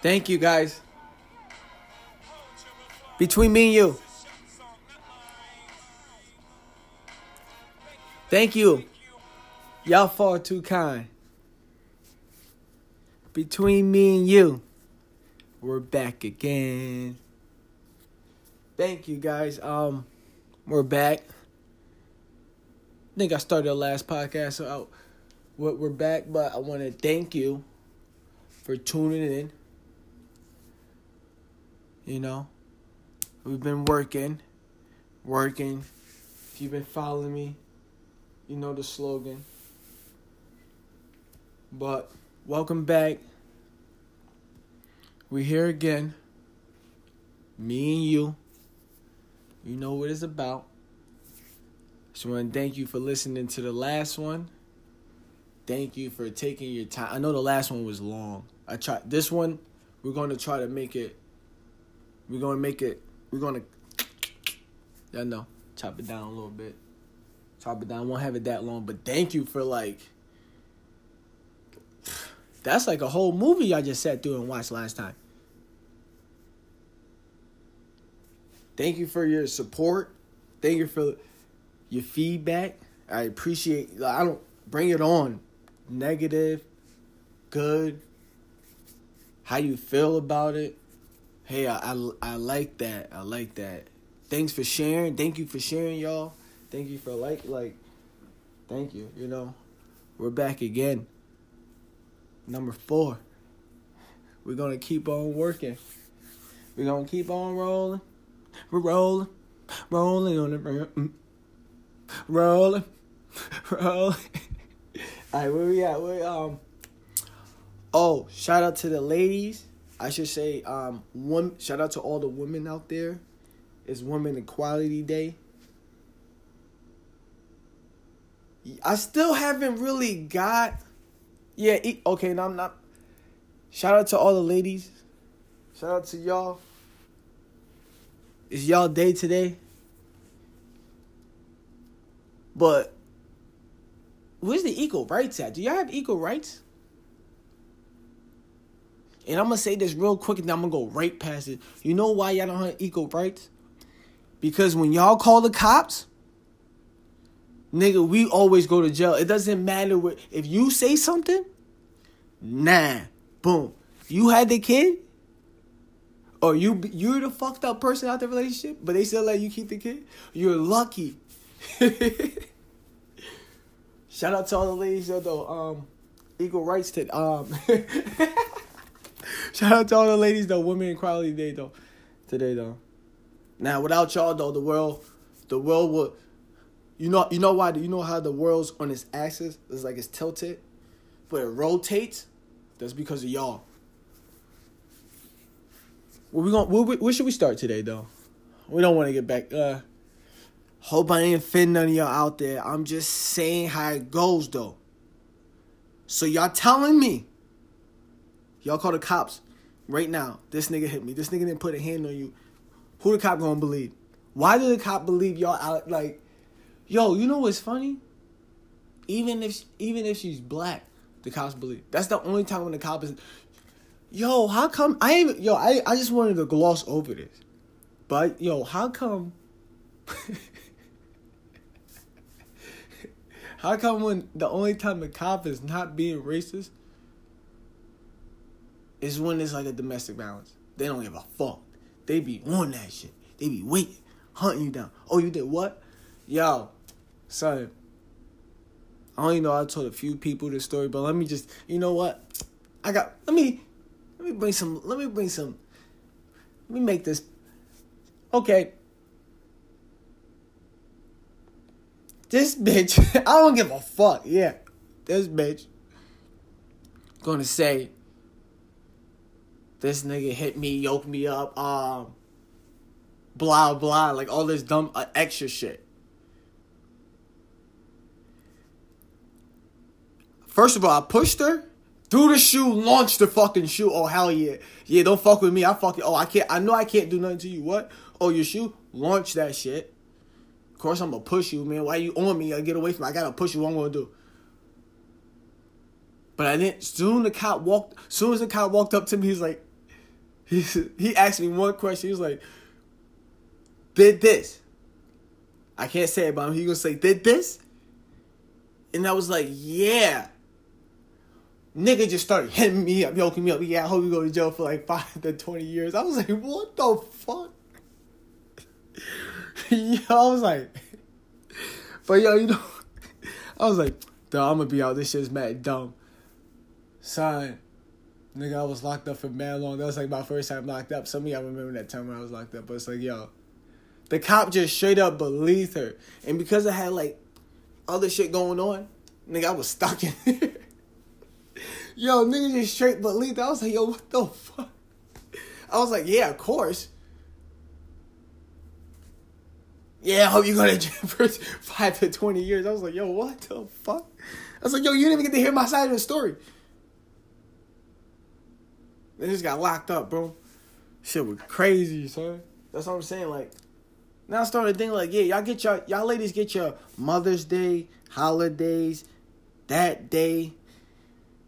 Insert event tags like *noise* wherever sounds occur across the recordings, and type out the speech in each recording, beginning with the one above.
Thank you guys. Between me and you. Thank you. Y'all far too kind. Between me and you. We're back again. Thank you guys. Um we're back. I think I started the last podcast so I, we're we're back, but I want to thank you for tuning in. You know, we've been working, working. If you've been following me, you know the slogan. But welcome back. We're here again. Me and you. You know what it's about. Just want to thank you for listening to the last one. Thank you for taking your time. I know the last one was long. I tried this one. We're going to try to make it. We're to make it. We're to. I know. Chop it down a little bit. Chop it down. Won't have it that long. But thank you for like. That's like a whole movie I just sat through and watched last time. Thank you for your support. Thank you for your feedback. I appreciate. I don't bring it on. Negative, good. How you feel about it? Hey, I, I I like that. I like that. Thanks for sharing. Thank you for sharing, y'all. Thank you for like like. Thank you. You know, we're back again. Number four. We're gonna keep on working. We're gonna keep on rolling. We're rolling, rolling on the mm. rolling, *laughs* rolling. All right, where we at? Um. Oh, shout out to the ladies. I should say um one shout out to all the women out there. It's Women Equality Day. I still haven't really got yeah, okay, now I'm not shout out to all the ladies. Shout out to y'all. It's y'all day today. But where's the equal rights at? Do y'all have equal rights? And I'm gonna say this real quick and then I'm gonna go right past it. You know why y'all don't have equal rights? Because when y'all call the cops, nigga, we always go to jail. It doesn't matter what if you say something, nah, boom. You had the kid, or you you're the fucked up person out the relationship, but they still let you keep the kid. You're lucky. *laughs* Shout out to all the ladies though. Um, equal rights to um. *laughs* *laughs* Shout out to all the ladies though. Women Equality Day though, today though. Now without y'all though, the world, the world would. You know, you know why? Do you know how the world's on its axis? It's like it's tilted, but it rotates. That's because of y'all. Where we going? Where, where should we start today, though? We don't want to get back. Uh, hope I ain't offend none of y'all out there. I'm just saying how it goes, though. So y'all telling me, y'all call the cops right now. This nigga hit me. This nigga didn't put a hand on you. Who the cop gonna believe? Why do the cop believe y'all out? Like, yo, you know what's funny? Even if even if she's black, the cops believe. That's the only time when the cop is. Yo, how come I ain't yo, I, I just wanted to gloss over this. But yo, how come *laughs* How come when the only time the cop is not being racist is when it's like a domestic violence? They don't give a fuck. They be on that shit. They be waiting, hunting you down. Oh, you did what? Yo, son. I only know I told a few people this story, but let me just you know what? I got let me let me bring some let me bring some let me make this okay. This bitch, *laughs* I don't give a fuck. Yeah, this bitch gonna say this nigga hit me, yoked me up, um, blah blah, like all this dumb uh, extra shit. First of all, I pushed her, threw the shoe, launched the fucking shoe. Oh hell yeah, yeah! Don't fuck with me. I fucking. Oh, I can't. I know I can't do nothing to you. What? Oh, your shoe? Launch that shit. Of course, I'm gonna push you, man. Why you on me? I get away from me. I gotta push you. What I'm gonna do? But I didn't. Soon the cop walked. Soon as the cop walked up to me, he's like, he he asked me one question. He was like, "Did this?" I can't say it, but he gonna say, "Did this?" And I was like, "Yeah." Nigga just started hitting me up, yoking me up. Yeah, I hope you go to jail for like five to twenty years. I was like, "What the fuck?" *laughs* yo, I was like, but yo, you know, *laughs* I was like, "Duh, I'm gonna be out. This shit's mad dumb." Son, Nigga, I was locked up for mad long. That was like my first time locked up. Some of y'all remember that time when I was locked up. But it's like, yo, the cop just straight up believed her. And because I had like other shit going on, nigga, I was stuck in there. *laughs* yo, nigga just straight believed. I was like, yo, what the fuck? I was like, yeah, of course. Yeah, I hope you go to jail *laughs* for five to 20 years. I was like, yo, what the fuck? I was like, yo, you didn't even get to hear my side of the story. They just got locked up, bro. Shit was crazy, son. That's what I'm saying. Like, now I started thinking, like, yeah, y'all get your y'all ladies get your Mother's Day, holidays, that day,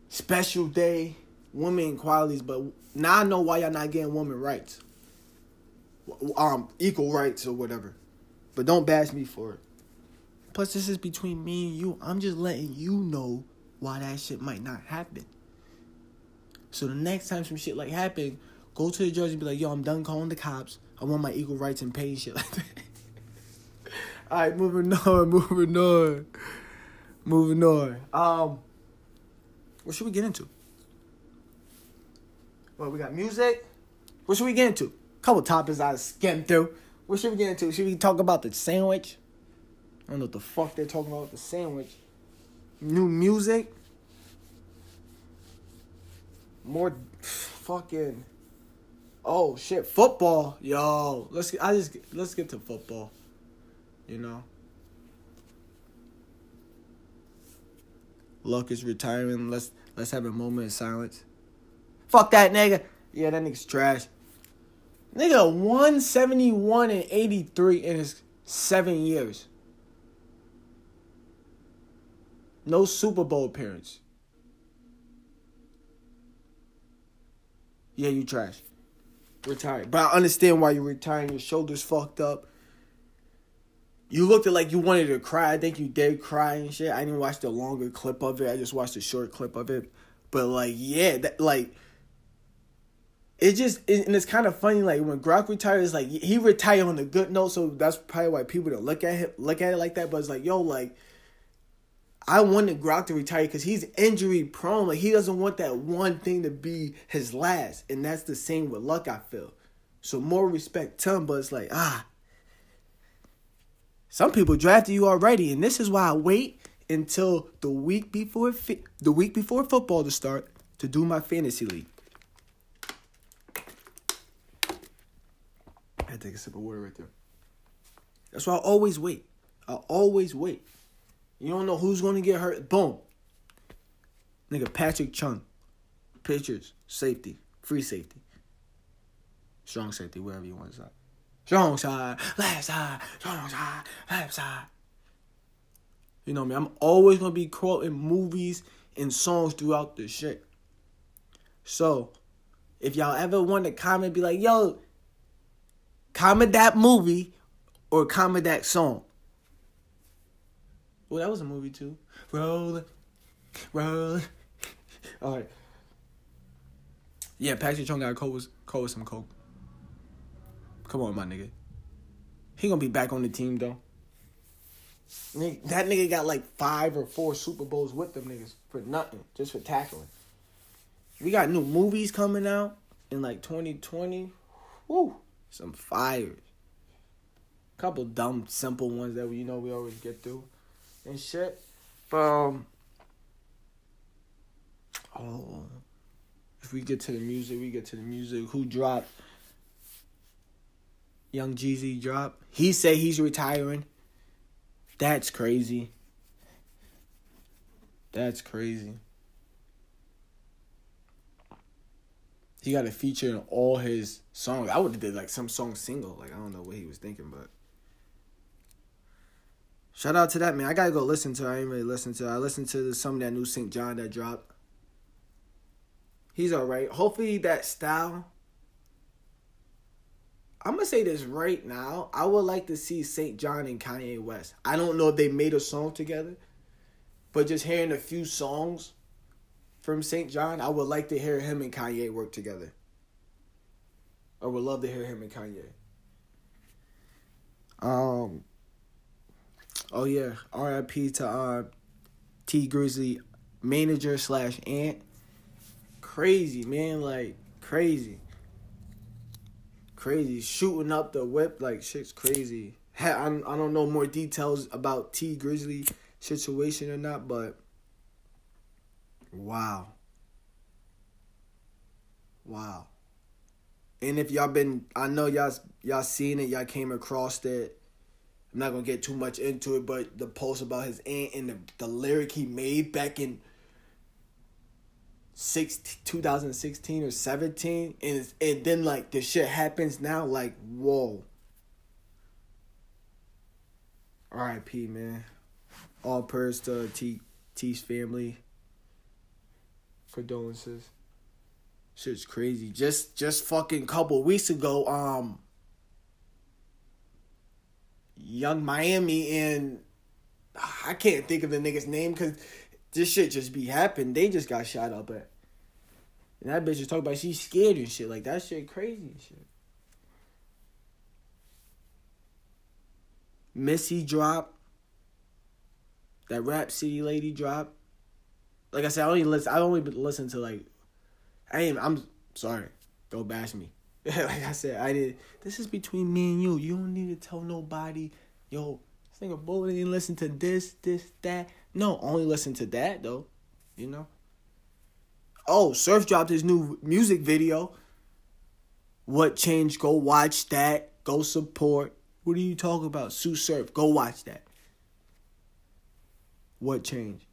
special day, women qualities. But now I know why y'all not getting women rights, um, equal rights or whatever. But don't bash me for it. Plus, this is between me and you. I'm just letting you know why that shit might not happen. So the next time some shit like happen, go to the judge and be like, yo, I'm done calling the cops. I want my equal rights and pay and shit like that. *laughs* Alright, moving on, *laughs* moving on. Moving on. Um what should we get into? Well, we got music. What should we get into? Couple topics I skimmed through. What should we get into? Should we talk about the sandwich? I don't know what the fuck they're talking about the sandwich. New music more fucking oh shit football yo. Let's i just let's get to football you know? Luck is retiring. Let's let's have a moment of silence. Fuck that nigga. Yeah that nigga's trash. Nigga 171 and 83 in his seven years. No super bowl appearance Yeah, you trash. Retired. But I understand why you're retiring. Your shoulders fucked up. You looked at like you wanted to cry. I think you did cry and shit. I didn't watch the longer clip of it. I just watched the short clip of it. But like, yeah, that like it just and it's kind of funny. Like when Gronk retired, it's like he retired on a good note, so that's probably why people don't look at him look at it like that. But it's like, yo, like I wanted Gronk to retire because he's injury prone. Like he doesn't want that one thing to be his last, and that's the same with Luck. I feel so more respect to him, but it's like ah, some people drafted you already, and this is why I wait until the week before fi- the week before football to start to do my fantasy league. I take a sip of water right there. That's why I always wait. I always wait. You don't know who's to get hurt. Boom. Nigga, Patrick Chung. Pitchers, safety, free safety. Strong safety, wherever you want to say. Strong side, left side, strong side, left side. You know me, I'm always to be quoting movies and songs throughout the shit. So, if y'all ever want to comment, be like, yo, comment that movie or comment that song. Well, that was a movie too. Roll, roll. All right. Yeah, Patrick Chung got cold with, cold with some coke. Come on, my nigga. He gonna be back on the team though. That nigga got like five or four Super Bowls with them niggas for nothing, just for tackling. We got new movies coming out in like 2020. Woo, some fires. Couple dumb, simple ones that we you know we always get through and shit. But um, oh, if we get to the music, we get to the music. Who dropped? Young Jeezy dropped. He said he's retiring. That's crazy. That's crazy. He got a feature in all his songs. I would have did like some song single. Like I don't know what he was thinking, but Shout out to that man. I gotta go listen to. It. I ain't really listen to. It. I listened to some of that new St. John that dropped. He's all right. Hopefully that style I'm gonna say this right now. I would like to see St. John and Kanye West. I don't know if they made a song together, but just hearing a few songs from St. John, I would like to hear him and Kanye work together. I would love to hear him and Kanye. Um. Oh yeah, R.I.P. to uh, Tee Grizzley, manager slash aunt. Crazy man, like crazy crazy. Shooting up the whip, like shit's crazy. I I don't know more details about Tee Grizzley situation or not, but wow, wow. And if y'all been, I know y'all y'all seen it, y'all came across it. I'm not gonna get too much into it, but the post about his aunt and the, the lyric he made back in six, 2016 or 17 and and then like the shit happens now like whoa. RIP man. All prayers to T T's family. Condolences. Shit's crazy. Just just fucking couple weeks ago um Yung Miami and ah, I can't think of the nigga's name because this shit just be happening. They just got shot up at. And that bitch is talking about she's scared and shit. Like that shit crazy and shit. Missy drop. That Rap City lady drop. Like I said, I only listen. I only listen to like. I. I'm sorry. Don't bash me. *laughs* like I said, I did. This is between me and you. You don't need to tell nobody. Yo, this nigga bullet didn't listen to this, this, that. No, only listen to that though. You know. Oh, Surf dropped his new music video. What changed? Go watch that. Go support. What are you talking about? Sue Surf. Go watch that. What changed?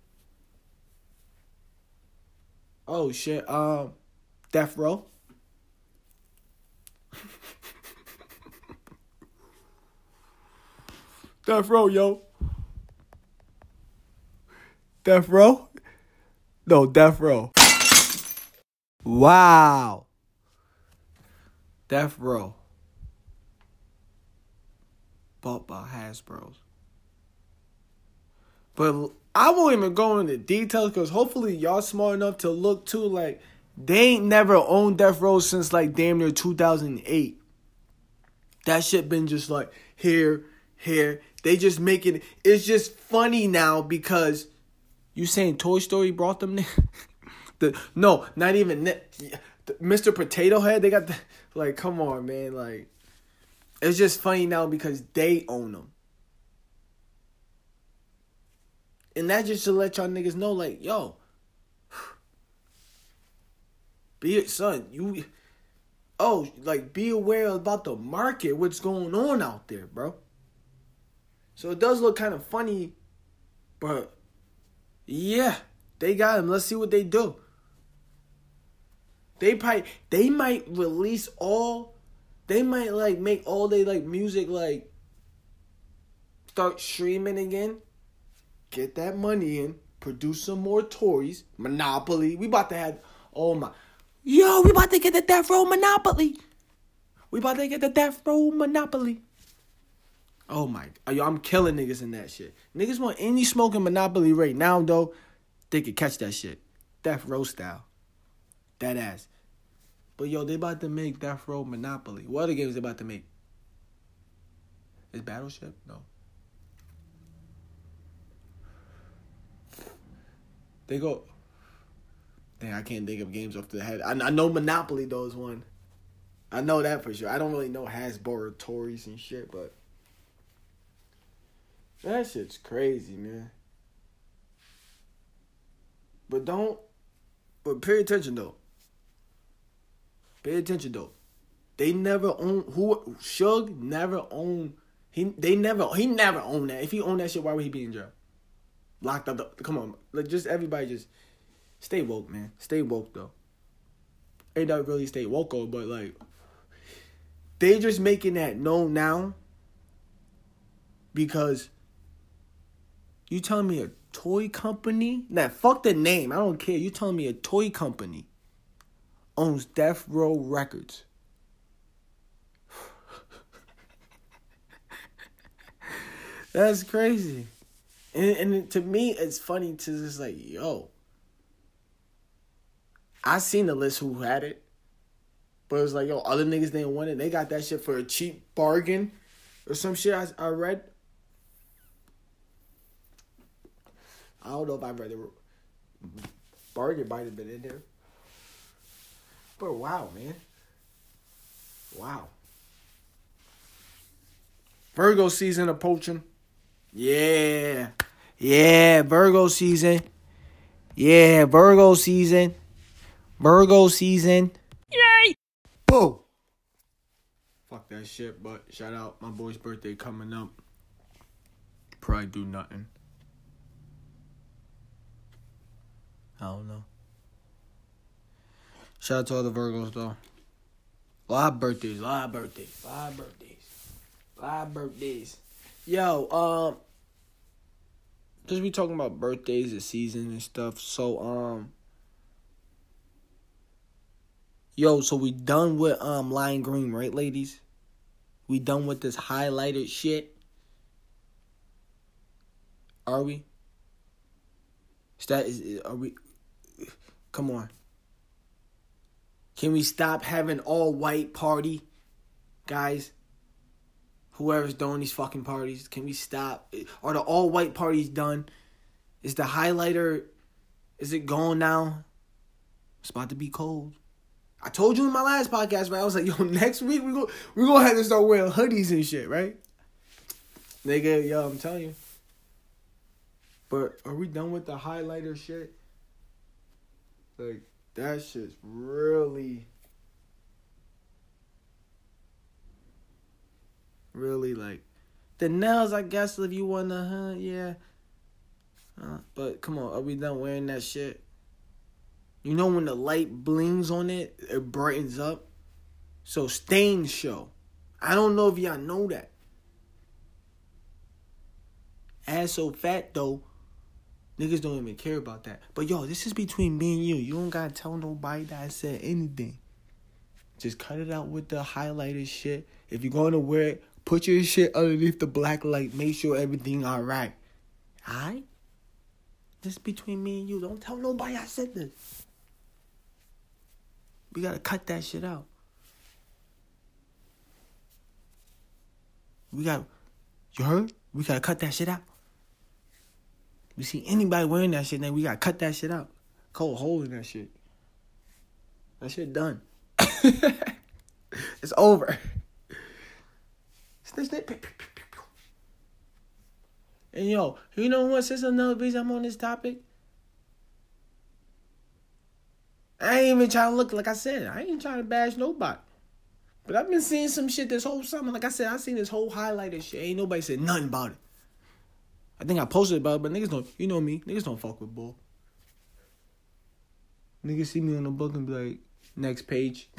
Oh shit. Um, Death Row. *laughs* Death Row, yo. Death Row? No, Death Row. Wow. Death Row. Bought by Hasbro's. But I won't even go into details because hopefully y'all smart enough to look too. Like, they ain't never owned Death Row since like damn near 2008. That shit been just like here, here. They just making it, it's just funny now because you saying Toy Story brought them there. *laughs* the no, not even Mr. Potato Head. They got the like. Come on, man. Like, it's just funny now because they own them, and that just to let y'all niggas know, like, yo, be it, son. You, oh, like, be aware about the market. What's going on out there, bro? So it does look kind of funny, but yeah, they got him. Let's see what they do. They probably they might release all they might like make all they like music like start streaming again. Get that money in, produce some more toys. Monopoly. We about to have oh my Yo, we about to get the Death Row Monopoly. We about to get the Death Row Monopoly. Oh my oh, yo, I'm killing niggas in that shit. Niggas want any smoking Monopoly right now though, they could catch that shit. Death Row style. That ass. But yo, they about to make Death Row Monopoly. What other games they about to make? Is Battleship? No. They go. Dang, I can't think of games off the head. I, I know Monopoly though is one. I know that for sure. I don't really know Hasbro Tories and shit, but that shit's crazy, man. But don't. But pay attention though. Pay attention though. They never own who Suge never owned he they never he never owned that. If he owned that shit, why would he be in jail? Locked up. The, come on, like just everybody just Stay woke, man. Stay woke though. Ain't not really stay woke, but like they just making that known now because you telling me a toy company? Nah, fuck the name. I don't care. You telling me a toy company owns Death Row Records. *laughs* That's crazy. And, and to me, it's funny to just like, yo, I seen the list who had it. But it was like, yo, other niggas didn't want it. They got that shit for a cheap bargain or some shit I, I read. I don't know if I read it. Bargain might have been in there. But wow, man. Wow. Virgo season approaching. Yeah. Yeah, Virgo season. Yeah, Virgo season. Virgo season. Yay! Whoa. Fuck that shit, but shout out my boy's birthday coming up. Probably do nothing. I don't know. Shout out to all the Virgos though. A lot of birthdays, a lot of birthdays, a lot of birthdays, a lot of birthdays. Yo, um, just be talking about birthdays and season and stuff. So, um, yo, so we done with um lime green, right, ladies? We done with this highlighted shit. Are we? Is that is are we? Come on. Can we stop having all white party, guys? Whoever's doing these fucking parties, can we stop? Are the all white parties done? Is the highlighter? Is it gone now? It's about to be cold. I told you in my last podcast, right? I was like, yo, *laughs* next week we go we gonna have to start wearing hoodies and shit, right? Nigga, yo, I'm telling you. But are we done with the highlighter shit? Like that shit's really really like the nails i guess if you wanna huh yeah uh, but come on are we done wearing that shit you know when the light blings on it it brightens up so stains show i don't know if y'all know that ass so fat though Niggas don't even care about that. But yo, this is between me and you. You don't gotta tell nobody that I said anything. Just cut it out with the highlighted shit. If you're gonna wear it, put your shit underneath the black light. Make sure everything alright. Alright? This between me and you. Don't tell nobody I said this. We gotta cut that shit out. We got you heard? We gotta cut that shit out. We see anybody wearing that shit, then we gotta cut that shit out. Cold hole in that shit. That shit done. *laughs* it's over. And yo, you know what? Since another reason I'm on this topic, I ain't even trying to look like I said. I ain't trying to bash nobody. But I've been seeing some shit this whole summer. Like I said, I seen this whole highlight highlighted shit. Ain't nobody said nothing about it. I think I posted about it, but niggas don't. You know me. Niggas don't fuck with bull. Niggas see me on the book and be like, next page. *laughs*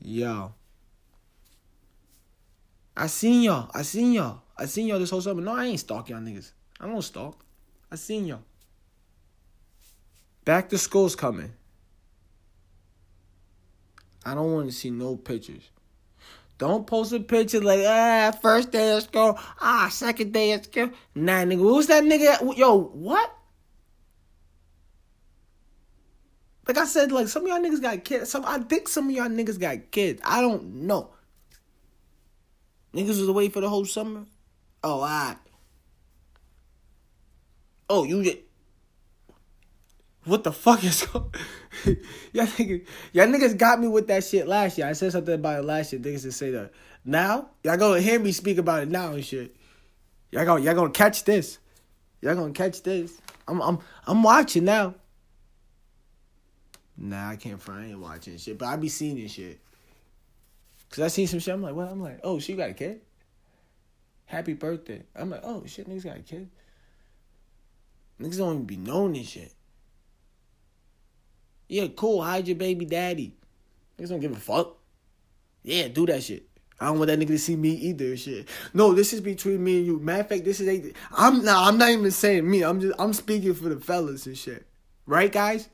Yo. I seen y'all. I seen y'all. I seen y'all this whole summer. No, I ain't stalk y'all niggas. I don't stalk. I seen y'all. Back to school's coming. I don't want to see no pictures. Don't post a picture like, ah, first day of school, ah, second day of school. Nah, nigga, who's that nigga? Yo, what? Like I said, like some of y'all niggas got kids. Some I think some of y'all niggas got kids. I don't know. Niggas was away for the whole summer. Oh, I. Oh, you get. What the fuck is *laughs* y'all niggas, y'all niggas got me with that shit last year. I said something about it last year. Niggas just say that. Now y'all gonna hear me speak about it now and shit. Y'all gonna y'all gonna catch this. Y'all gonna catch this. I'm I'm I'm watching now. Nah, I can't find ain't watching shit, but I be seeing this shit. Cause I seen some shit. I'm like, what? I'm like, oh, she got a kid. Happy birthday. I'm like, oh shit, niggas got a kid. Niggas don't even be knowing this shit. Yeah, cool. Hide your baby daddy. Niggas don't give a fuck. Yeah, do that shit. I don't want that nigga to see me either. Shit. No, this is between me and you. Matter of fact, this is a. I'm not. I'm not even saying me. I'm just. I'm speaking for the fellas and shit. Right, guys.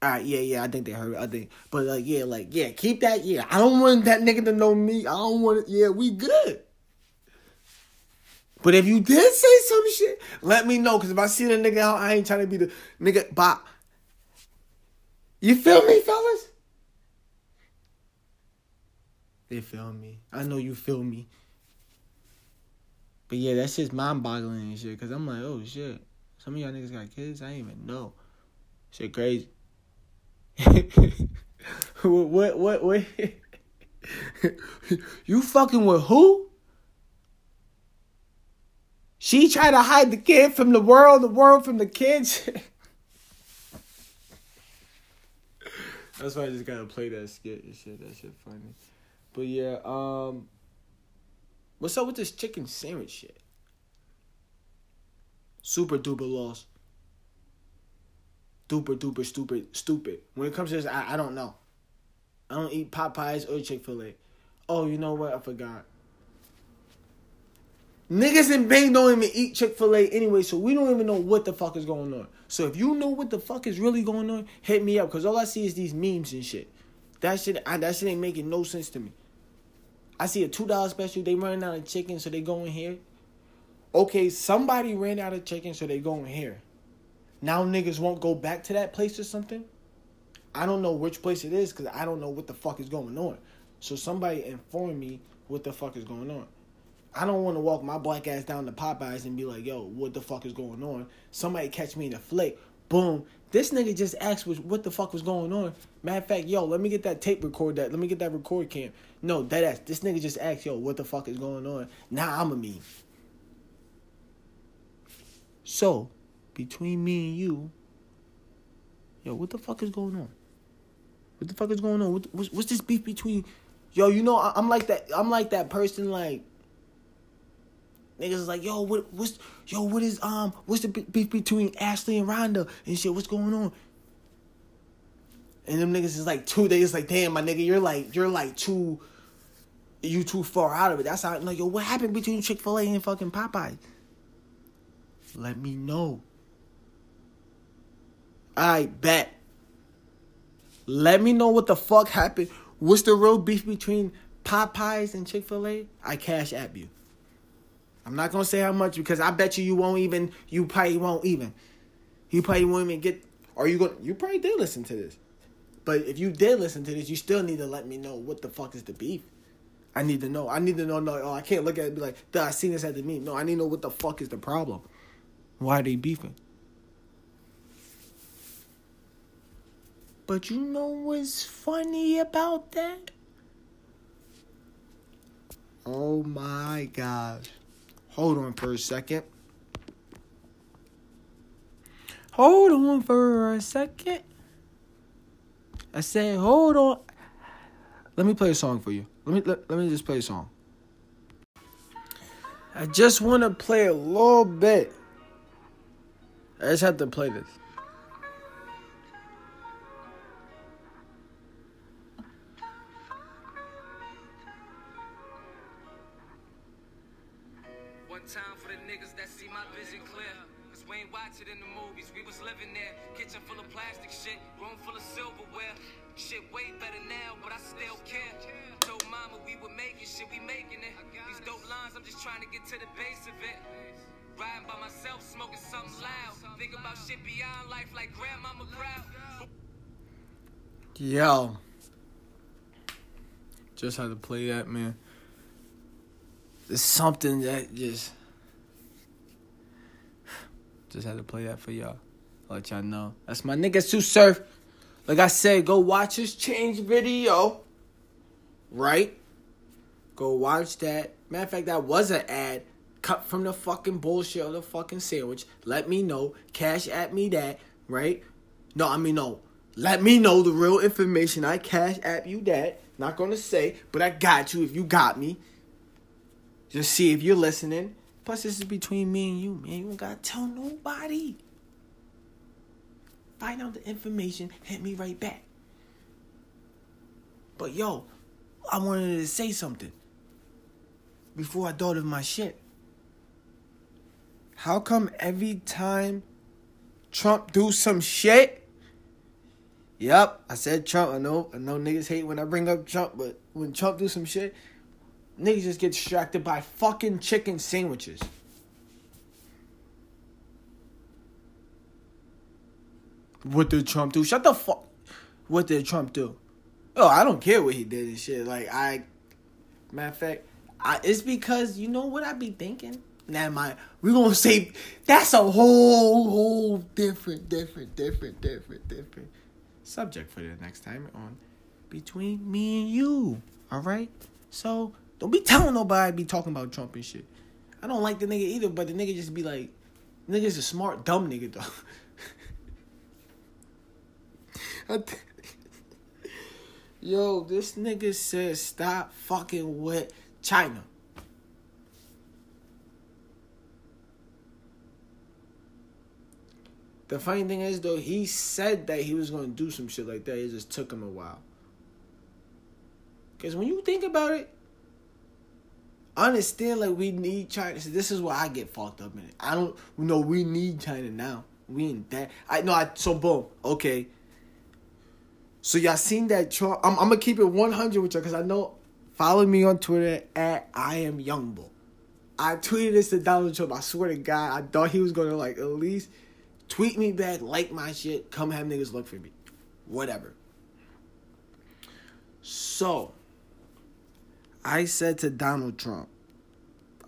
All right, yeah, yeah, I think they heard. I think, but like, yeah, like, yeah, keep that. Yeah, I don't want that nigga to know me. I don't want it. Yeah, we good. But if you did say some shit, let me know. Cause if I see the nigga out, I ain't trying to be the nigga. Bop. You feel me, fellas? They feel me. I know you feel me. But yeah, that's just mind boggling and shit. Cause I'm like, oh shit. Some of y'all niggas got kids. I didn't even know. Shit crazy. *laughs* what what what? *laughs* you fucking with who? She tried to hide the kid from the world, the world from the kids. *laughs* That's why I just gotta play that skit and shit. That shit funny. But yeah, um, what's up with this chicken sandwich shit? Super duper lost. Duper duper stupid stupid. When it comes to this, I, I don't know. I don't eat Popeyes or Chick Fil A. Oh, you know what? I forgot. Niggas in Bang don't even eat Chick Fil A anyway, so we don't even know what the fuck is going on. So if you know what the fuck is really going on, hit me up, cause all I see is these memes and shit. That shit, I, that shit ain't making no sense to me. I see a two dollar special. They running out of chicken, so they go in here. Okay, somebody ran out of chicken, so they go in here. Now niggas won't go back to that place or something. I don't know which place it is because I don't know what the fuck is going on. So somebody inform me what the fuck is going on. I don't want to walk my black ass down to Popeyes and be like, yo, what the fuck is going on? Somebody catch me in a flick. Boom. This nigga just asked what the fuck was going on. Matter of fact, yo, let me get that tape record that. Let me get that record cam. No, that ass. This nigga just asked, yo, what the fuck is going on? Now I'm a meme. So, between me and you, yo, what the fuck is going on? What the fuck is going on? What, what's, what's this beef between? Yo, you know, I, I'm like that. I'm like that person. Like niggas is like, yo, what, what's, yo, what is, um, what's the beef between Ashley and Rhonda and shit? What's going on? And them niggas is like two days. Like, damn, my nigga, you're like, you're like too, you too far out of it. That's how. Like, yo, what happened between Chick Fil A and fucking Popeye? Let me know. I bet. Let me know what the fuck happened. What's the real beef between Popeyes and Chick Fil A? I cash app you. I'm not gonna say how much because I bet you you won't even. You probably won't even. You probably won't even get. Are you going? You probably did listen to this. But if you did listen to this, you still need to let me know what the fuck is the beef. I need to know. I need to know. No, oh, I can't look at it be like, I seen this at the meme. No, I need to know what the fuck is the problem. Why are they beefing? But you know what's funny about that? Oh my gosh. Hold on for a second. Hold on for a second. I said, hold on. Let me play a song for you. Let me let, let me just play a song. I just want to play a little bit. I just have to play this. Shit way better now, but I still care. Told mama we were making shit, we making it. These dope lines, I'm just trying to get to the base of it. Riding by myself, smoking something loud. Think about shit beyond life like grandmama proud. Yo. Just had to play that, man. It's something that just *sighs* just had to play that for y'all. Let y'all know. That's my nigga Sue Surf. Like I said, go watch his change video. Right? Go watch that. Matter of fact, that was an ad cut from the fucking bullshit of the fucking sandwich. Let me know. Cash at me that, right? No, I mean no. Let me know the real information. I cash at you that. Not gonna say, but I got you if you got me. Just see if you're listening. Plus, this is between me and you, man. You don't gotta tell nobody. Find out the information, hit me right back. But yo, I wanted to say something before I thought of my shit. How come every time Trump do some shit, Yep, I said Trump. I know, I know niggas hate when I bring up Trump, but when Trump do some shit, niggas just get distracted by fucking chicken sandwiches. What did Trump do? Shut the fuck. What did Trump do? Oh, I don't care what he did and shit. Like I, matter of fact, I, it's because you know what I be thinking. Now my we gonna say that's a whole whole different different different different different subject for the next time on between me and you. All right, so don't be telling nobody be talking about Trump and shit. I don't like the nigga either, but the nigga just be like, nigga's a smart dumb nigga though. *laughs* *laughs* Yo, this nigga says stop fucking with China. The funny thing is though, he said that he was gonna do some shit like that. It just took him a while. Cause when you think about it, understand like we need China. This is why I get fucked up in it. I don't know we need China now. We in that. I know. I so boom. Okay. So y'all seen that Trump? I'm, I'm gonna keep it 100 with y'all because I know. Follow me on Twitter at I am Young Youngbull. I tweeted this to Donald Trump. I swear to God, I thought he was gonna like at least tweet me back, like my shit, come have niggas look for me, whatever. So I said to Donald Trump,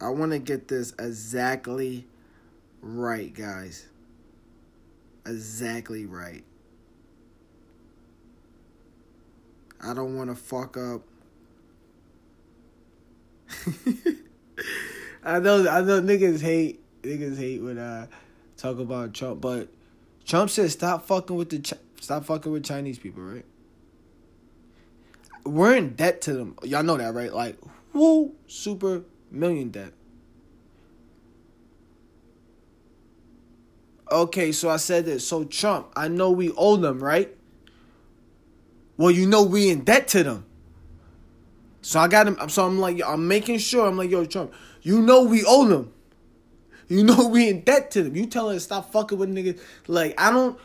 I want to get this exactly right, guys. Exactly right. I don't want to fuck up. *laughs* I know, I know, niggas hate, niggas hate when I talk about Trump, but Trump said stop fucking with the, stop fucking with Chinese people, right? We're in debt to them. Y'all know that, right? Like, woo, super million debt. Okay, so I said this. So Trump, I know we owe them, right? Well, you know we in debt to them. So I got him. So I'm like, I'm making sure. I'm like, yo, Trump, you know we owe them. You know we in debt to them. You telling us stop fucking with niggas. Like I don't.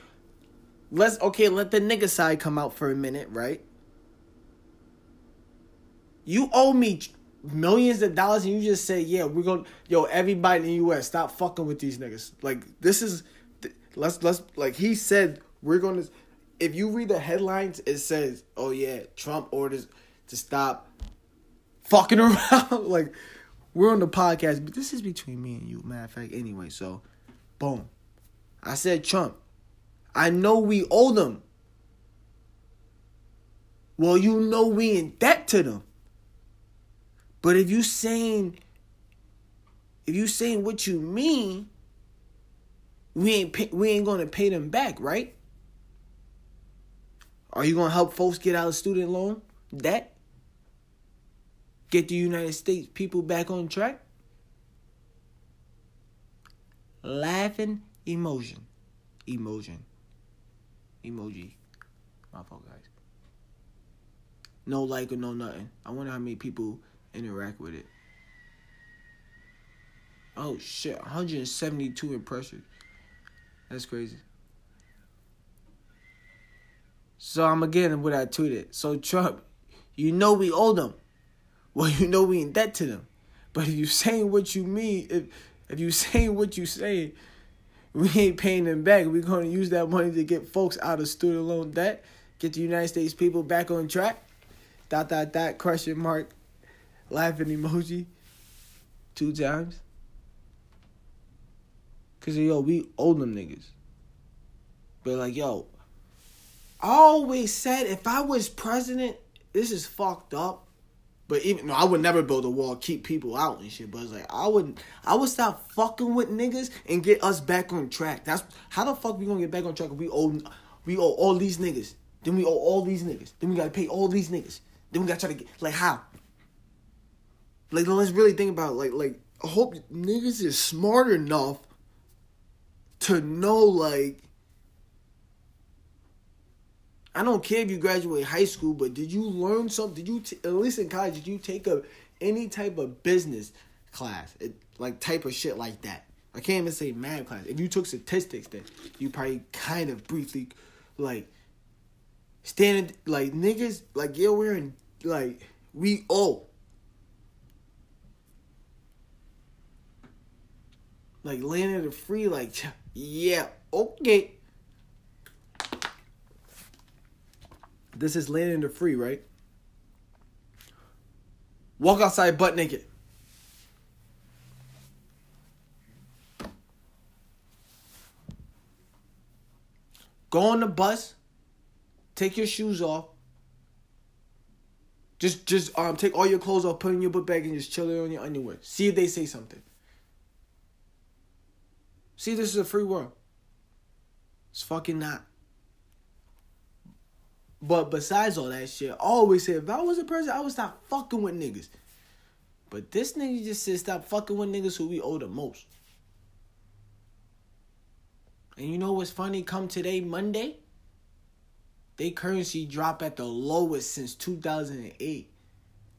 Let's okay. Let the nigga side come out for a minute, right? You owe me millions of dollars, and you just say, yeah, we're gonna, yo, everybody in the U.S. stop fucking with these niggas. Like this is, let's let's like he said we're gonna. If you read the headlines, it says, oh yeah, Trump orders to stop fucking *laughs* around. like we're on the podcast, but this is between me and you. Matter of fact, anyway. So, boom. I said Trump. I know we owe them. Well, you know we in debt to them. But if you saying if you saying what you mean, we ain't pay, we ain't gonna pay them back, right? Are you gonna help folks get out of student loan debt? Get the United States people back on track? Laughing emotion. Emotion. Emoji. My fault, guys. No like or no nothing. I wonder how many people interact with it. Oh shit, 172 impressions. That's crazy. So I'm again what I tweeted. So Trump, you know we owe them. Well, you know we in debt to them. But if you saying what you mean, if if you saying what you saying, we ain't paying them back. We're gonna use that money to get folks out of student loan debt, get the United States people back on track. Dot dot dot question mark laughing emoji two times. Cause yo, we owe them niggas. But like, yo, Always said if I was president, this is fucked up. But even no, I would never build a wall, keep people out and shit. But it's like I would, I would stop fucking with niggas and get us back on track. That's how the fuck we gonna get back on track if we owe, we owe all these niggas. Then we owe all these niggas. Then we gotta pay all these niggas. Then we gotta try to get like how? Like let's really think about it. like like I hope niggas is smart enough to know like I don't care if you graduate high school, but did you learn something? Did you t- at least in college did you take a any type of business class, it, like type of shit like that? I can't even say math class. If you took statistics, then you probably kind of briefly like Standing like niggas, like we're in like we all like land of the free, like *laughs* yeah, okay. This is land the free, right? Walk outside butt naked. Go on the bus. Take your shoes off. Just just um take all your clothes off, put in your book bag, and just chill it on your underwear. See if they say something. See, this is a free world. It's fucking not. But besides all that shit, I always say if I was a person, I would stop fucking with niggas. But this nigga just said stop fucking with niggas who we owe the most. And you know what's funny? Come today, Monday, they currency drop at the lowest since 2008.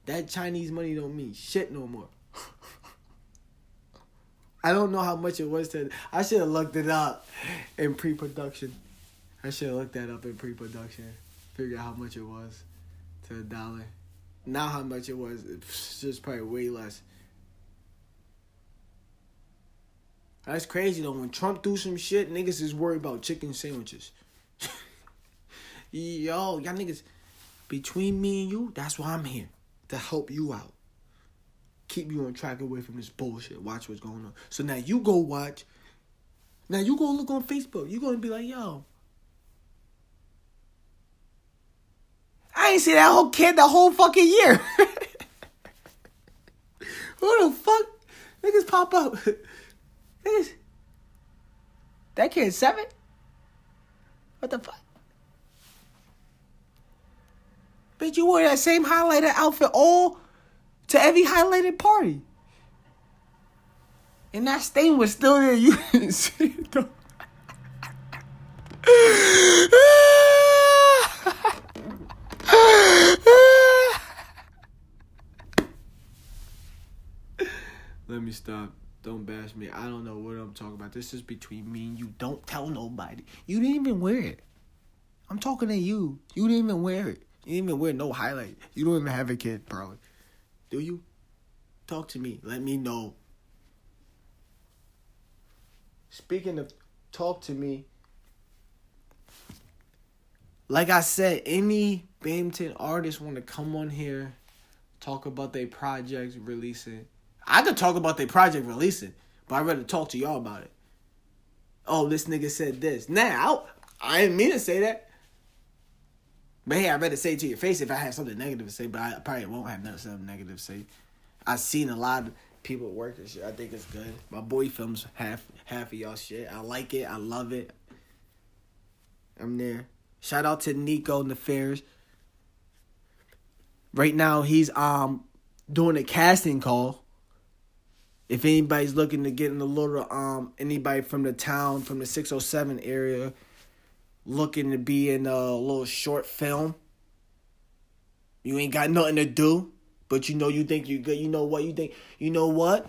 That Chinese money don't mean shit no more. *laughs* I don't know how much it was to. I should have looked it up in pre-production. I should have looked that up in pre-production. Figure out how much it was to a dollar. Now how much it was? It's just probably way less. That's crazy though. When Trump do some shit, niggas is worried about chicken sandwiches. *laughs* Yo, y'all niggas, between me and you, that's why I'm here to help you out. Keep you on track away from this bullshit. Watch what's going on. So now you go watch. Now you go look on Facebook. You gonna be like, yo. See that whole kid the whole fucking year. *laughs* Who the fuck? Niggas pop up. *laughs* Niggas. That kid's seven? What the fuck? Bitch, you wore that same highlighter outfit all to every highlighted party. And that stain was still there. *laughs* You didn't see it though. *laughs* Let me stop. Don't bash me. I don't know what I'm talking about. This is between me and you. Don't tell nobody. You didn't even wear it. I'm talking to you. You didn't even wear it. You didn't even wear no highlight. You don't even have a kid, probably. Do you? Talk to me. Let me know. Speaking of talk to me, like I said, any Binghamton artists want to come on here, talk about their projects releasing. I could talk about their project releasing, but I'd rather talk to y'all about it. Oh, this nigga said this. Now, I didn't mean to say that. But hey, I'd rather say it to your face if I have something negative to say, but I probably won't have something negative to say. I've seen a lot of people work this shit. I think it's good. My boy films half half of y'all shit. I like it. I love it. I'm there. Shout out to Nico Nefarious. Right now he's um doing a casting call. If anybody's looking to get in a little um anybody from the town from the 607 area looking to be in a little short film. You ain't got nothing to do, but you know you think you good. You know what you think? You know what?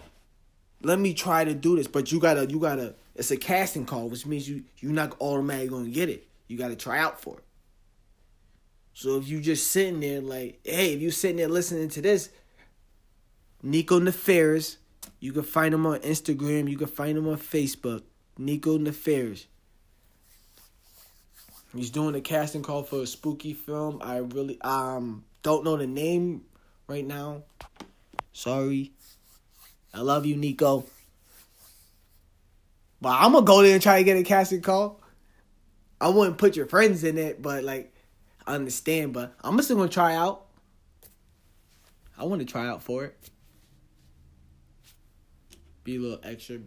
Let me try to do this, but you gotta you gotta. It's a casting call, which means you you're not automatically gonna get it. You gotta try out for it. So if you just sitting there like, hey, if you sitting there listening to this, Nico Nefarious, you can find him on Instagram. You can find him on Facebook. Nico Nefarious. He's doing a casting call for a spooky film. I really um don't know the name right now. Sorry. I love you, Nico. But I'm gonna go there and try to get a casting call. I wouldn't put your friends in it, but like I understand, but I'm still gonna try out. I want to try out for it. Be a little extra.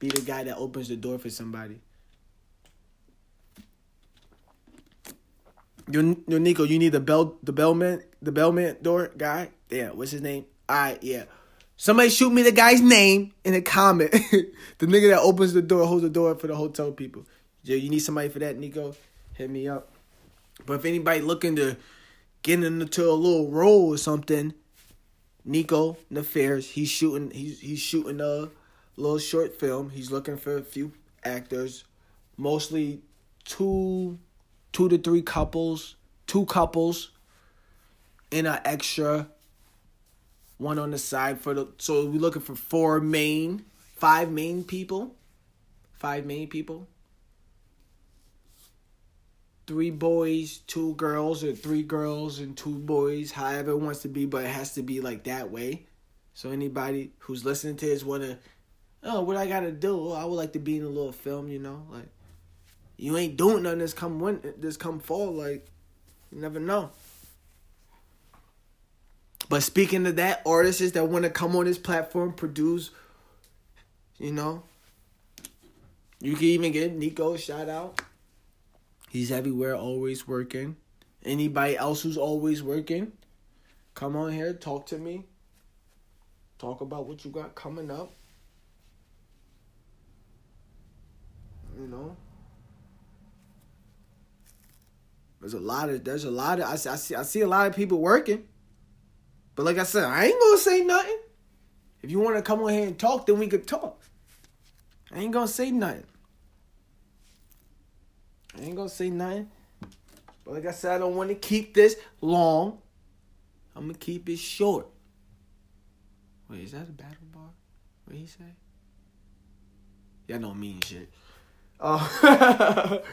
Be the guy that opens the door for somebody. Yo, yo, Nico, you need the bell, the bellman, the bellman door guy. Yeah, what's his name? All right, yeah. Somebody shoot me the guy's name in a comment. *laughs* the nigga that opens the door, holds the door for the hotel people. Yo, you need somebody for that, Nico? Hit me up. But if anybody looking to get into a little role or something, Nico Nefarious, he's shooting. He's he's shooting a little short film. He's looking for a few actors, mostly two two to three couples, two couples, and an extra one on the side for the. So we're looking for four main, five main people, five main people. Three boys, two girls, or three girls and two boys, however it wants to be, but it has to be like that way. So anybody who's listening to this wanna, oh, what I gotta do? I would like to be in a little film, you know, like you ain't doing nothing this come win this come fall, like you never know. But speaking of that, artists that want to come on this platform, produce, you know, you can even get Nico shout out. He's everywhere, always working. Anybody else who's always working, come on here, talk to me. Talk about what you got coming up. You know. There's a lot of there's a lot of I see I see, I see a lot of people working. But like I said, I ain't gonna say nothing. If you wanna come on here and talk, then we could talk. I ain't gonna say nothing. I ain't gonna say nothing. But like I said, I don't want to keep this long. I'm gonna keep it short. Wait, is that a battle bar? What he say? Y'all mean shit. Uh, *laughs*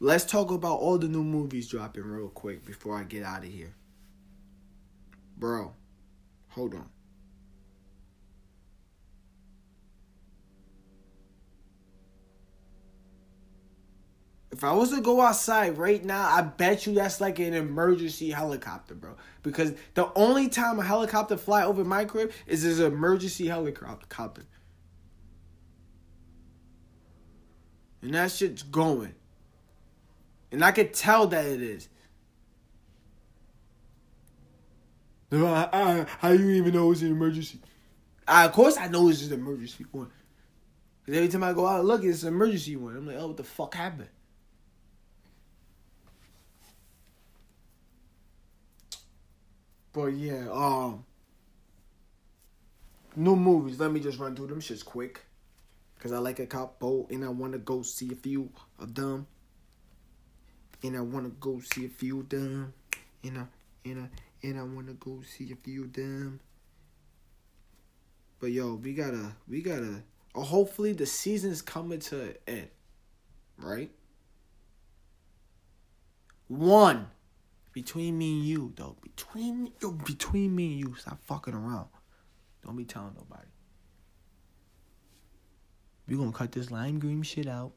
let's talk about all the new movies dropping real quick before I get out of here. Bro, hold on. If I was to go outside right now, I bet you that's like an emergency helicopter, bro. Because the only time a helicopter fly over my crib is as an emergency helicopter. And that shit's going. And I could tell that it is. Ah, ah, how you even know it's an emergency? Ah, of course I know it's an emergency one. Because every time I go out and look, it's an emergency one. I'm like, oh, what the fuck happened? But yeah, um, new movies. Let me just run through them shits quick, cause I like a couple and I want to go see a few of them. And I want to go see a few of them. And I and I and I want to go see a few of them. But yo, we gotta we gotta. Uh, hopefully the season's coming to an end, right? One between me and you, though. Between yo, between me and you, stop fucking around. Don't be telling nobody. We gonna cut this lime green shit out.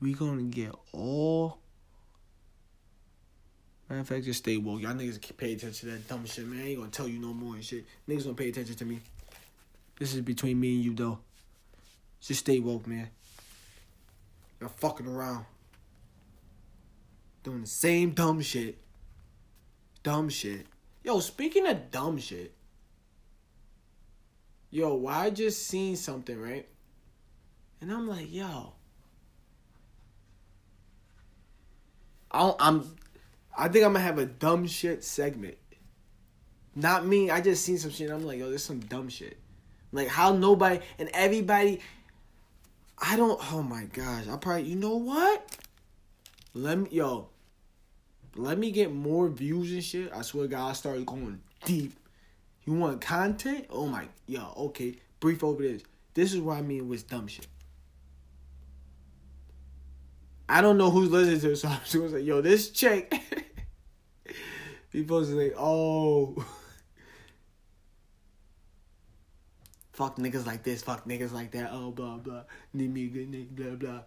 We gonna get all. Matter of fact, just stay woke. Y'all niggas pay attention to that dumb shit, man. I ain't gonna tell you no more and shit. Niggas gonna pay attention to me. This is between me and you, though. Just stay woke, man. You're fucking around. Doing the same dumb shit. Dumb shit. Yo, speaking of dumb shit. Yo, why I just seen something, right? And I'm like, yo. I I'm I think I'm gonna have a dumb shit segment. Not me. I just seen some shit. I'm like, yo, there's some dumb shit. Like how nobody and everybody I don't. Oh my gosh! I probably. You know what? Let me yo. Let me get more views and shit. I swear, God, I started going deep. You want content? Oh my, yo. Okay, brief over this. This is what I mean with dumb shit. I don't know who's listening to this, *laughs* so I'm just gonna say, yo, this chick. *laughs* People say, oh. *laughs* fuck niggas like this, fuck niggas like that, oh blah blah, need me a good nigga, blah blah.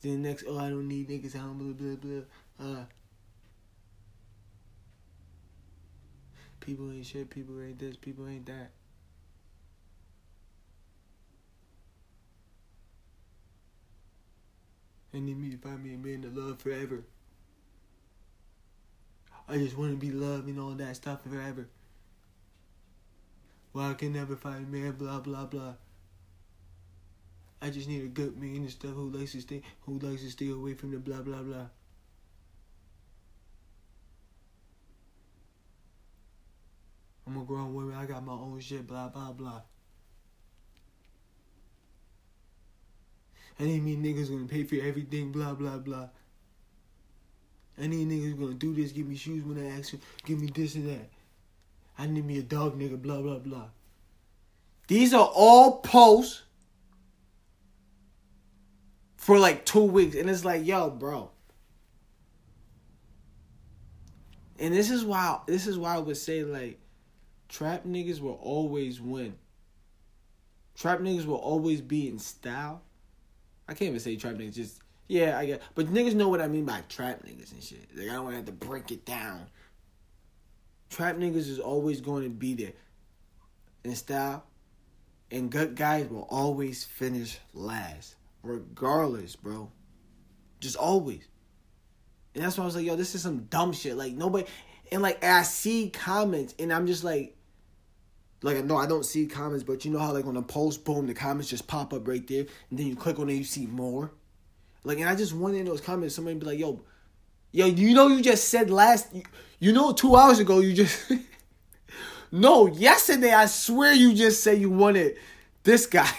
Then next, oh I don't need niggas, I don't blah blah blah. Uh, people ain't shit, people ain't this, people ain't that. And need me to find me a man to love forever. I just want to be loved and all that stuff forever. Well, I can never find a man, blah blah blah. I just need a good man and stuff who likes to stay who likes to stay away from the blah blah blah. I'm a grown woman. I got my own shit. Blah blah blah. Any mean niggas gonna pay for everything. Blah blah blah. Any niggas gonna do this. Give me shoes when I ask you. Give me this and that. I need me a dog nigga. Blah blah blah. These are all posts for like two weeks, and it's like, yo, bro. And this is why this is why I would say like trap niggas will always win. Trap niggas will always be in style. I can't even say trap niggas, just yeah, I get but niggas know what I mean by trap niggas and shit. Like I don't wanna have to break it down. Trap niggas is always going to be there in style. And good guys will always finish last. Regardless, bro. Just always. And that's why I was like, yo, this is some dumb shit. Like nobody and like I see comments and I'm just like like no, I don't see comments, but you know how like on a post, boom, the comments just pop up right there, and then you click on it, you see more. Like, and I just went in those comments, somebody be like, "Yo, yo, you know you just said last, you, you know, two hours ago you just, *laughs* no, yesterday I swear you just said you wanted this guy.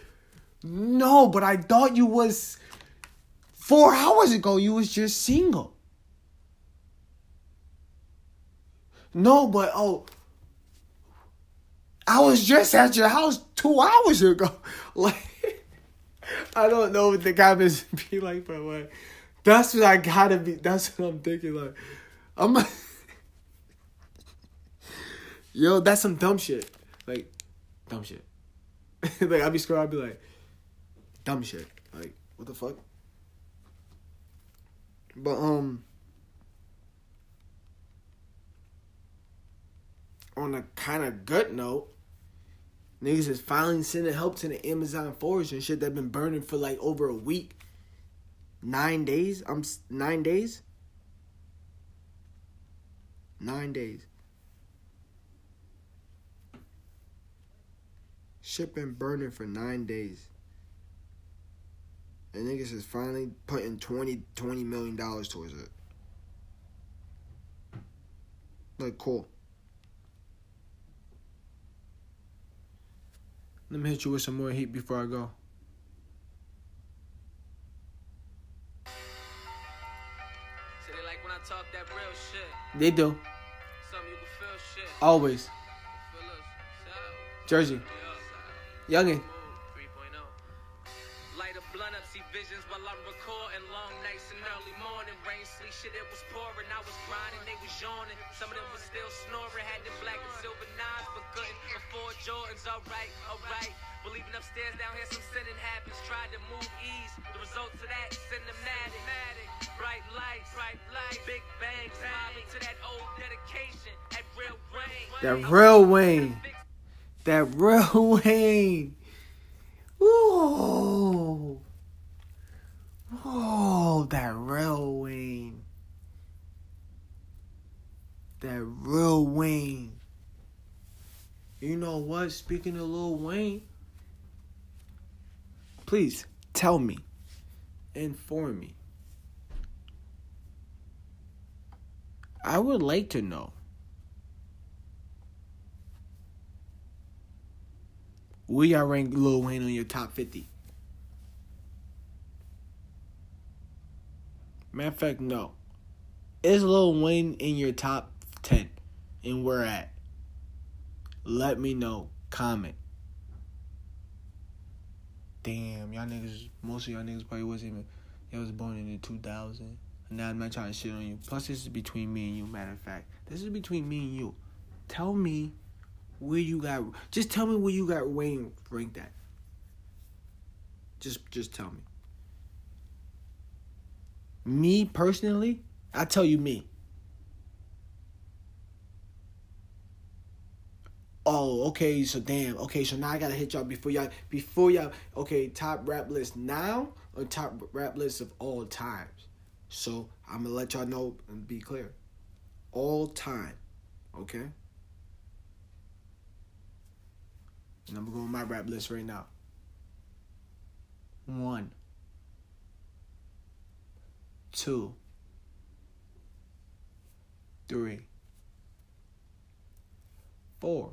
*laughs* no, but I thought you was four hours ago you was just single. No, but oh, I was just at your house two hours ago. *laughs* Like, *laughs* I don't know what the comments be like, but like, that's what I gotta be. That's what I'm thinking. Like, I'm. *laughs* Yo, that's some dumb shit. Like, dumb shit. *laughs* like, I be scrolling, I be like, dumb shit. Like, what the fuck? But, um, on a kind of good note, Niggas is finally sending help to the Amazon forest and shit that been burning for like over a week. Nine days? I'm nine days? Nine days. Shit been burning for nine days. And niggas is finally putting 20, 20 million dollars towards it. Like, cool. Let me hit you with some more heat before I go. So they like talk that real shit. They do. You can feel shit. Always. Feel Jersey. Youngin. Sleet, shit, it was pouring. I was grinding, they was yawning. Some of them was still snoring. Had them black and silver nines, but couldn't afford Jordans. Alright, alright. Believing upstairs, down here, some sinning happens. Tried to move ease. The results of that, cinematic. Bright lights, bright lights. Big bangs, mobbing to that old dedication. That real rain. That real Wayne. That real *laughs* Wayne. Ooh. Oh, that real Wayne. That real Wayne. You know what? Speaking of Lil Wayne, please tell me, inform me. I would like to know. Will y'all rank Lil Wayne on your top 50? Matter of fact, no. Is Lil Wayne in your top 10? And where at? Let me know. Comment. Damn, y'all niggas, most of y'all niggas probably wasn't even, y'all was born in the 2000. And now I'm not trying to shit on you. Plus, this is between me and you, matter of fact. This is between me and you. Tell me where you got, just tell me where you got Wayne ranked at. Just, just tell me. Me personally, I tell you me. Oh, okay, so damn. Okay, so now I gotta hit y'all before y'all before y'all okay, top rap list now or top rap list of all times. So I'm gonna let y'all know and be clear. All time. Okay? And I'm gonna go on my rap list right now. One. Two. Three. four,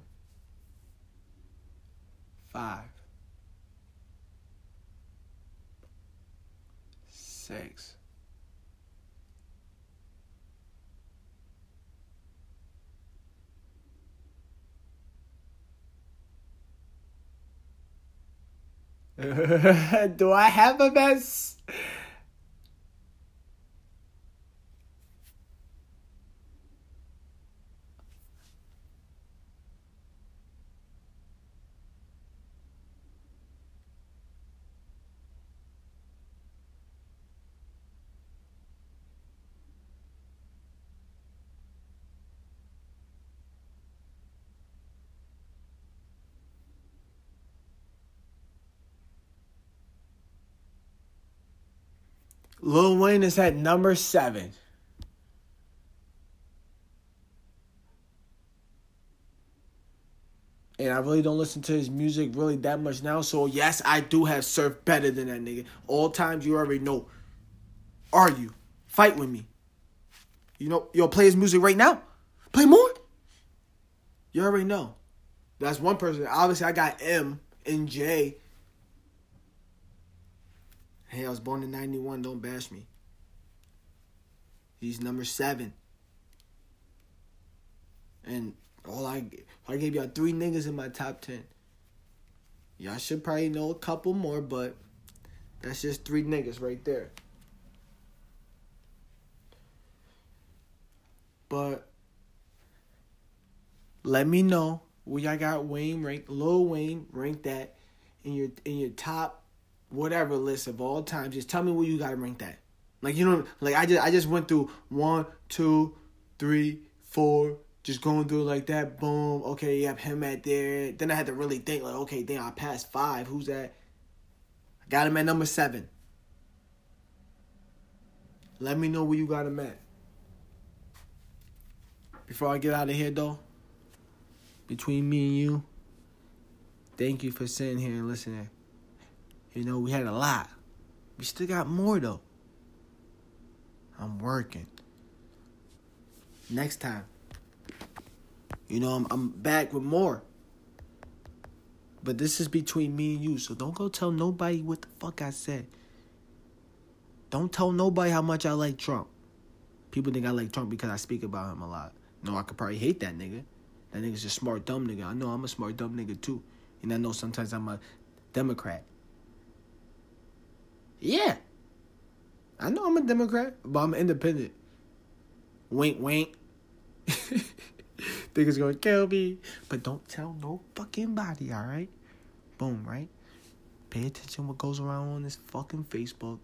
five, six. *laughs* Do I have a mess? Lil Wayne is at number seven. And I really don't listen to his music really that much now. So yes, I do have surf better than that nigga. All times you already know. Are you? Fight with me. You know, you'll play his music right now. Play more. You already know. That's one person. Obviously, I got M and J Hey, I was born in 91. Don't bash me. He's number seven. And all I I gave y'all three niggas in my top ten. Y'all should probably know a couple more, but that's just three niggas right there. But let me know where y'all got Wayne ranked, Lil Wayne ranked that in your in your top whatever list of all time, just tell me where you gotta rank that. Like you know, like I just I just went through one, two, three, four, just going through like that. Boom. Okay, you have him at there. Then I had to really think like, okay, then I passed five. Who's that? I got him at number seven. Let me know where you got him at. Before I get out of here though, between me and you, thank you for sitting here and listening. You know, we had a lot. We still got more though. I'm working. Next time. You know, I'm I'm back with more. But this is between me and you, so don't go tell nobody what the fuck I said. Don't tell nobody how much I like Trump. People think I like Trump because I speak about him a lot. No, I could probably hate that nigga. That nigga's a smart dumb nigga. I know I'm a smart dumb nigga too. And I know sometimes I'm a Democrat. Yeah. I know I'm a Democrat, but I'm independent. Wink, wink. *laughs* Think it's gonna kill me. But don't tell no fucking body, alright? Boom, right? Pay attention what goes around on this fucking Facebook.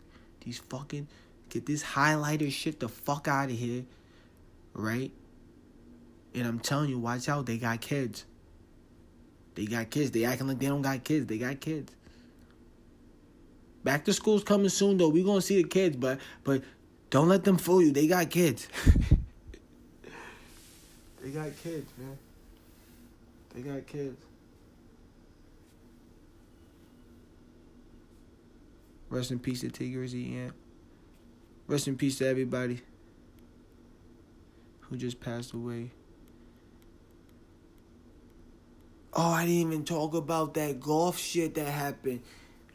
These fucking get this highlighter shit the fuck out of here. Right? And I'm telling you, watch out, they got kids. They got kids. They acting like they don't got kids. They got kids. Back to school's coming soon though. We gonna see the kids, but but don't let them fool you. They got kids. *laughs* they got kids, man. They got kids. Rest in peace to Tee Grizzley Aunt. Rest in peace to everybody who just passed away. Oh, I didn't even talk about that golf shit that happened.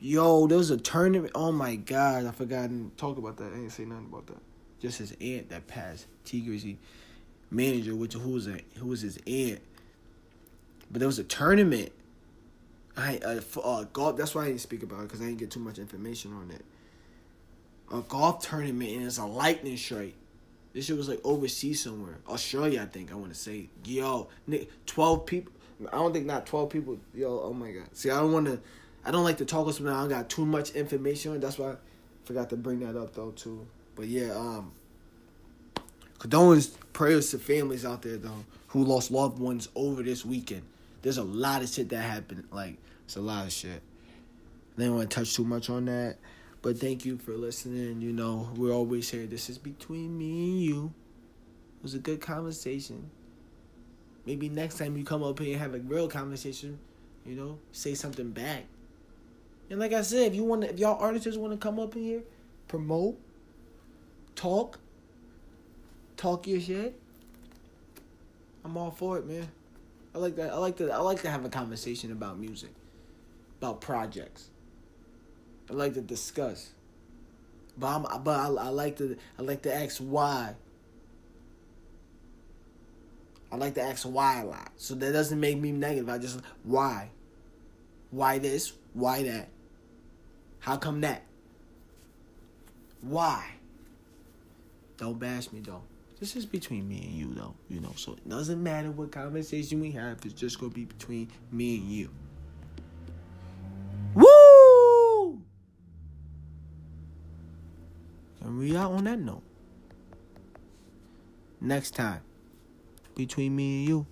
Yo, there was a tournament. Oh my god, I forgot to talk about that. I didn't say nothing about that. Just his aunt that passed. Tee Grizzley manager, which who was a who was his aunt. But there was a tournament. I uh, uh golf. That's why I didn't speak about it because I didn't get too much information on it. A golf tournament and it's a lightning strike. This shit was like overseas somewhere, Australia, I think. I want to say, yo, twelve people. I don't think not twelve people. Yo, oh my god. See, I don't want to. I don't like to talk with someone I got too much information. That's why I forgot to bring that up though too. But yeah, um, condolence prayers to families out there though who lost loved ones over this weekend. There's a lot of shit that happened. Like it's a lot of shit. I didn't want to touch too much on that. But thank you for listening. You know, we're always here. This is between me and you. It was a good conversation. Maybe next time you come up here and have a real conversation, you know, say something back. And like I said, if you want, if y'all artists want to come up in here, promote, talk, talk your shit, I'm all for it, man. I like that. I like to. I like to have a conversation about music, about projects. I like to discuss. But I'm, but I, I like to I like to ask why. I like to ask why a lot. So that doesn't make me negative. I just why. Why this? Why that? How come that? Why? Don't bash me though. This is between me and you though, you know. So it doesn't matter what conversation we have. It's just gonna be between me and you. Woo! And we out on that note. Next time, between me and you.